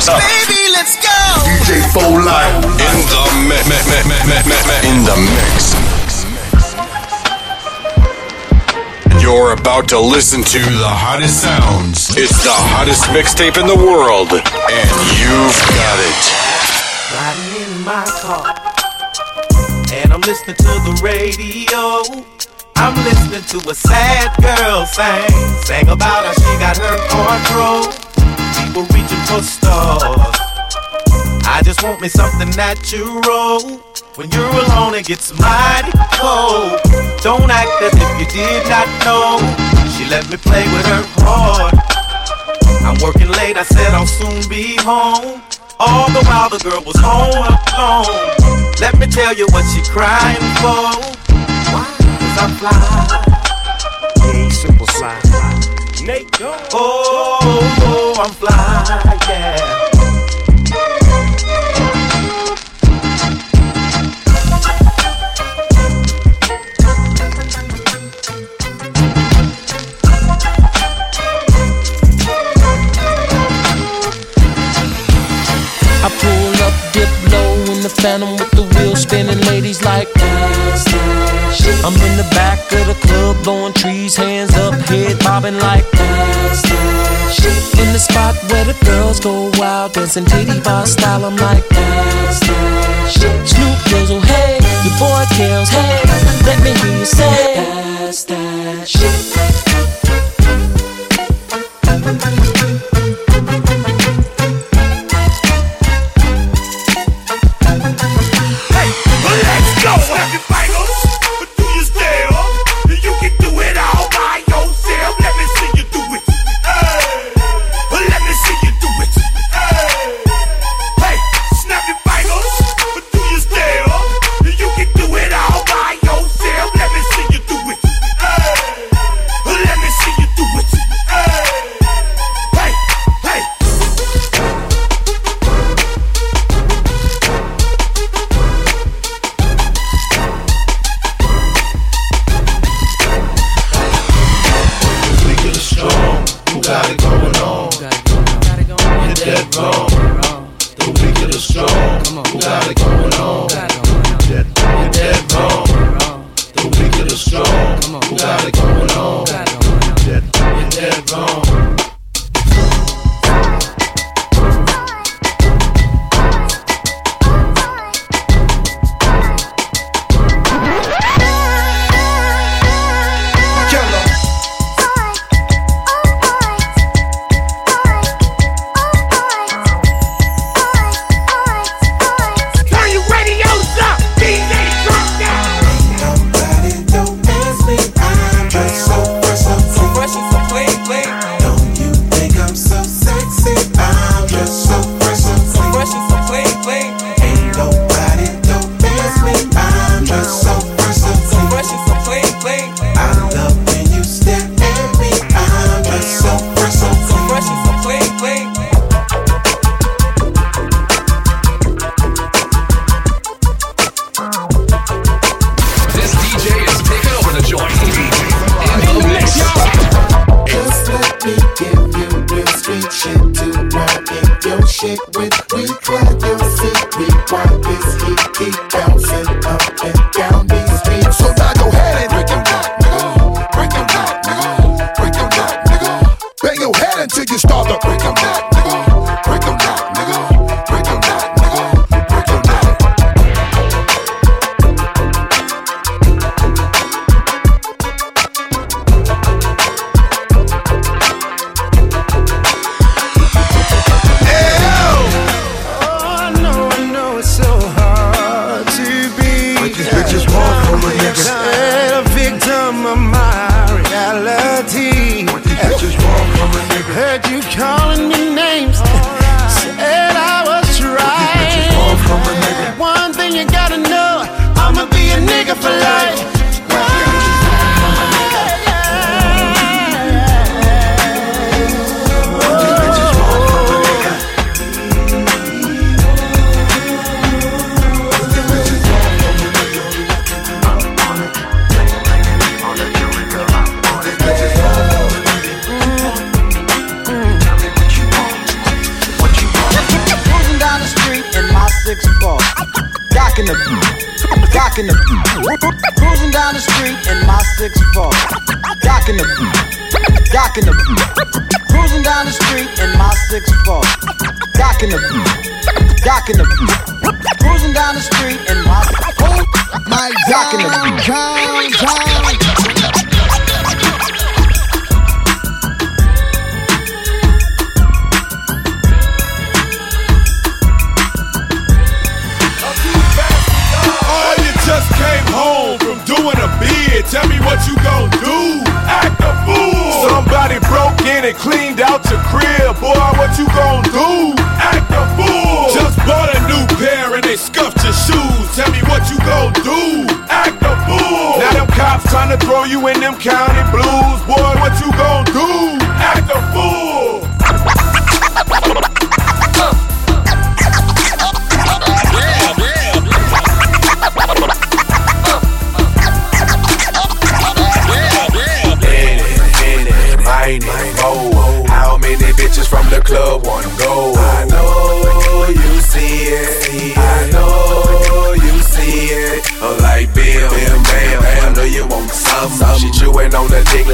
what's up? Baby, let's go. DJ 4 Life. In the mix. In the mix. You're about to listen to the hottest sounds. It's the hottest mixtape in the world, and you've got it. Riding in my car, and I'm listening to the radio. I'm listening to a sad girl sing, sang about how she got her heart broke. For stars. I just want me something natural. When you're alone, it gets mighty cold. Don't act as if you did not know. She let me play with her heart. I'm working late, I said I'll soon be home. All the while the girl was home alone. Let me tell you what she crying for. Why? Cause I'm fly. Yeah, simple slide. Nate, go. Oh, oh, I'm fly, yeah. I pull up, dip low in the phantom with the wheels spinning. Ladies like shit. I'm in the back of the club, blowing trees, hands up, head bobbing like dance, dance. shit. In the spot where the girls go wild, dancing titty bar style. I'm like dance, dance. shit. Snoop Dizzle, hey, your boy kills, hey, let me hear you say dance, dance. shit. Shit with. We glad your seat, we want this heat keep bouncing up and down these streets. So The docking the cruising down the street in my six four. Docking the docking the cruising down the street in my my docking the Tell me what you gon' do. Act a fool. Somebody broke in and cleaned out your crib. Boy, what you gon' do? Act a fool. Just bought a new pair and they scuffed your shoes. Tell me what you gon' do. Act a fool. Now them cops trying to throw you in them county blues. Boy, what you gon' do? Act a fool.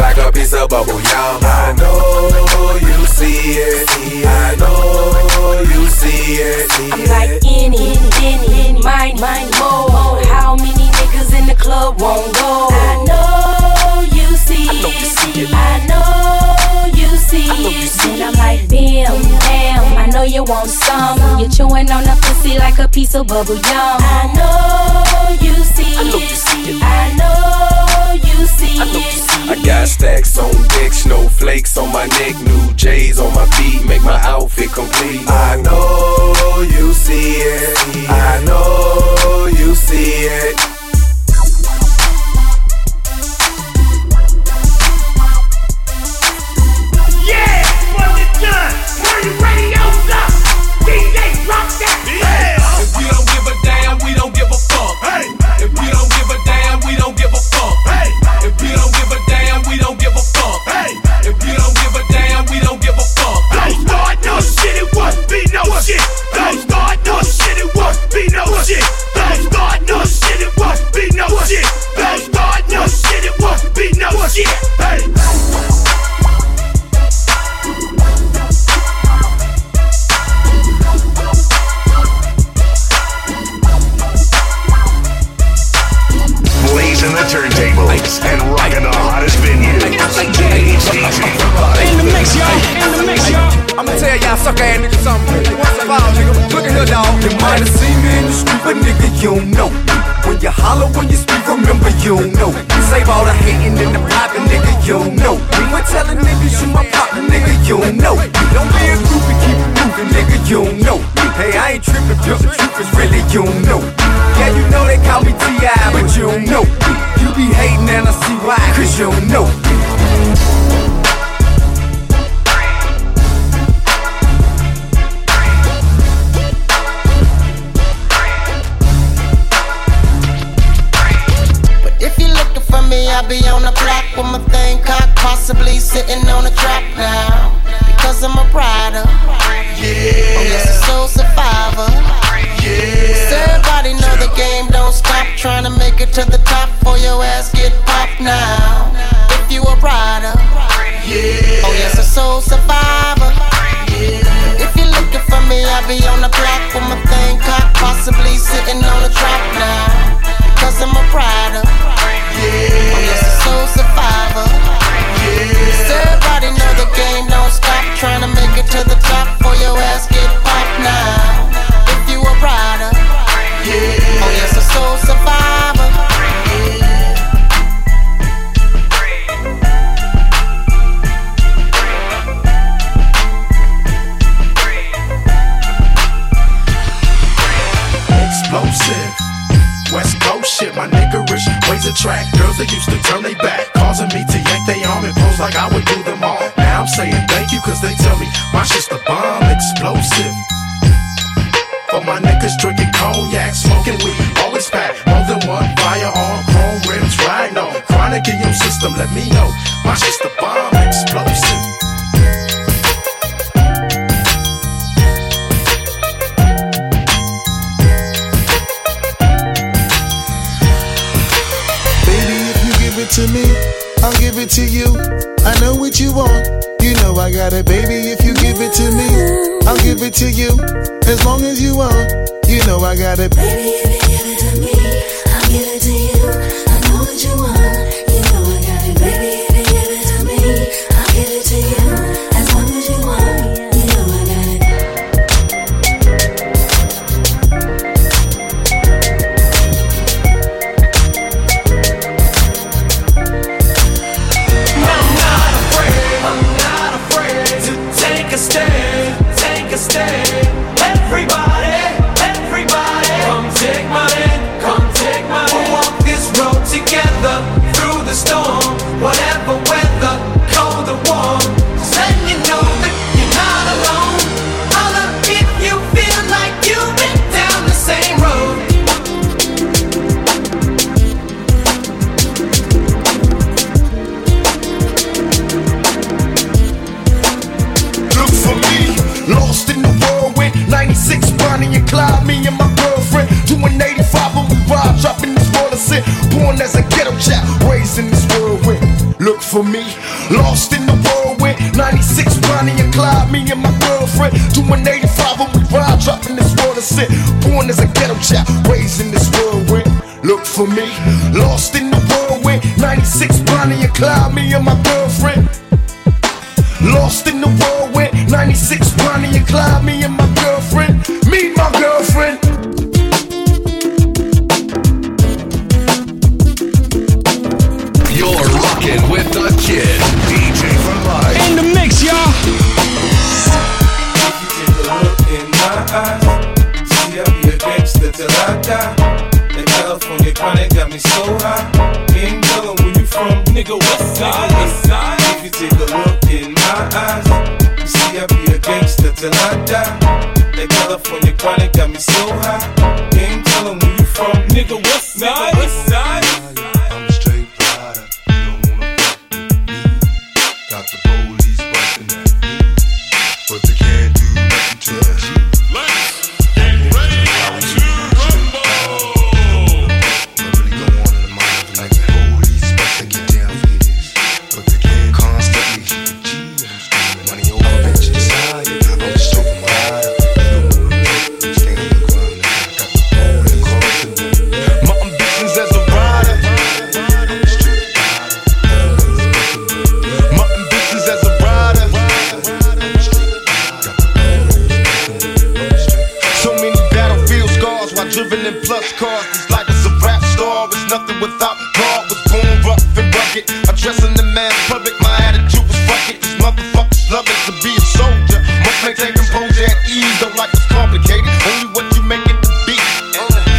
Like a piece of bubble yum. I know you see it. I know you see it. I'm like any, any, mine, mine, more. How many niggas in the club won't go? I know you see it. I know you see it. And I'm like, bam, bam. I know you want some. You're chewing on the pussy like a piece of bubble yum. I know you see it. I know you see it. I got stacks on deck, snowflakes on my neck, new J's on my feet, make my outfit complete. I know you see it. I be I'ma y'all ass niggas something. Once in a while, nigga. Look at here, dog. You might have seen me in the street, but nigga, you don't know. When you holler, when you speak, remember you don't know. You save all the hating and the popping, nigga, you don't know. When we're telling niggas you my partner, nigga, you don't know. Don't be a groupie, keep it moving, nigga, you don't know. Hey, I ain't tripping, but the truth is really you don't know. Yeah, you know they call me T.I., but you don't know. You be hating and I see why, cause you don't know. Yeah. Oh, yes, a soul survivor. Yeah. If you're looking for me, I'll be on the block with my thing cocked, possibly sitting on a trap now. Because I'm a rider. Yeah. Oh, yes, a soul survivor. Yeah. everybody know the game don't stop trying to make it to the top for your ass in your system, let me know. My shit's bomb explosive. Baby, if you give it to me, I'll give it to you. I know what you want. You know I got it, baby. If you give it to me, I'll give it to you. As long as you want, you know I got it, baby. Bonnie and Clyde, me and my girlfriend. Doing 85 when we ride, dropping this roller sit. Born as a ghetto child, raised in this whirlwind. Look for me, lost in the whirlwind. 96 Bonnie and Clyde, me and my girlfriend. Doing 85 when we ride, dropping this roller sit. Born as a ghetto child, raised in this whirlwind. Look for me, lost in the whirlwind. 96 Bonnie and Clyde, me and my girlfriend. Lost in the whirlwind, 96 Bonnie and Clyde, me eyes, you see I be a gangster till I die. Rugged. Addressing the mass public. My attitude was fuck it. These motherfuckers love it to be a soldier. Must maintain composure at ease. Don't like what's complicated. Only what you make it to be.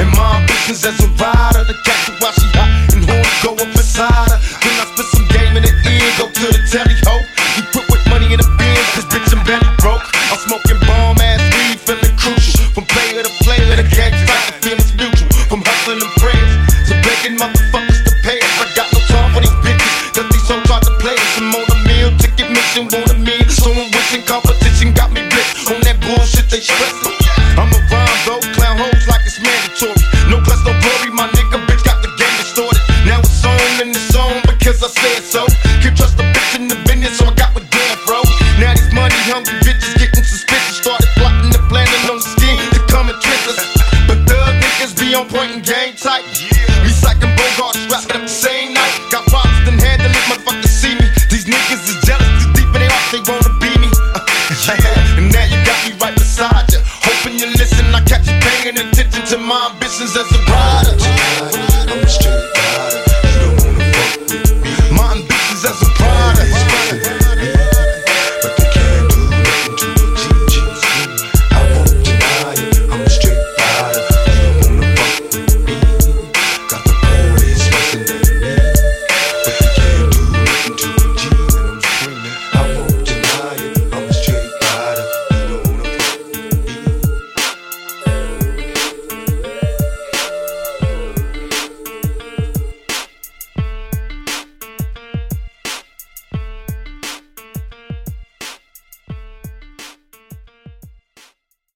And my ambitions as a rider. The catch her while she hot and horns go up inside her. Then I spit some game in the ear. Go to the telly ho. You put with money in the bin. Cause bitch I'm belly broke. I'm smoking bomb ass weed. Feeling crucial. From player to player. The gang fight. The feelings mutual. From hustling and prayers. To begging motherfuckers Hoes try to play. I'm on a meal. Ticket mission. Want a meal. So I'm wishing competition got me blitzed. On that bullshit they stress. I'm a rhyme though. Clown hoes like it's mandatory. No class, no glory. My nigga bitch got the game distorted. Now it's on and it's on because I said so. Can't trust a bitch in the business, so I got with damn bro. Now these money hungry bitches getting suspicious. Started plotting and planning on the scheme to come and trick us. But thug niggas be on point and game tight. Me psyching Bogart strapped up the same night. attention to my ambitions as a rider.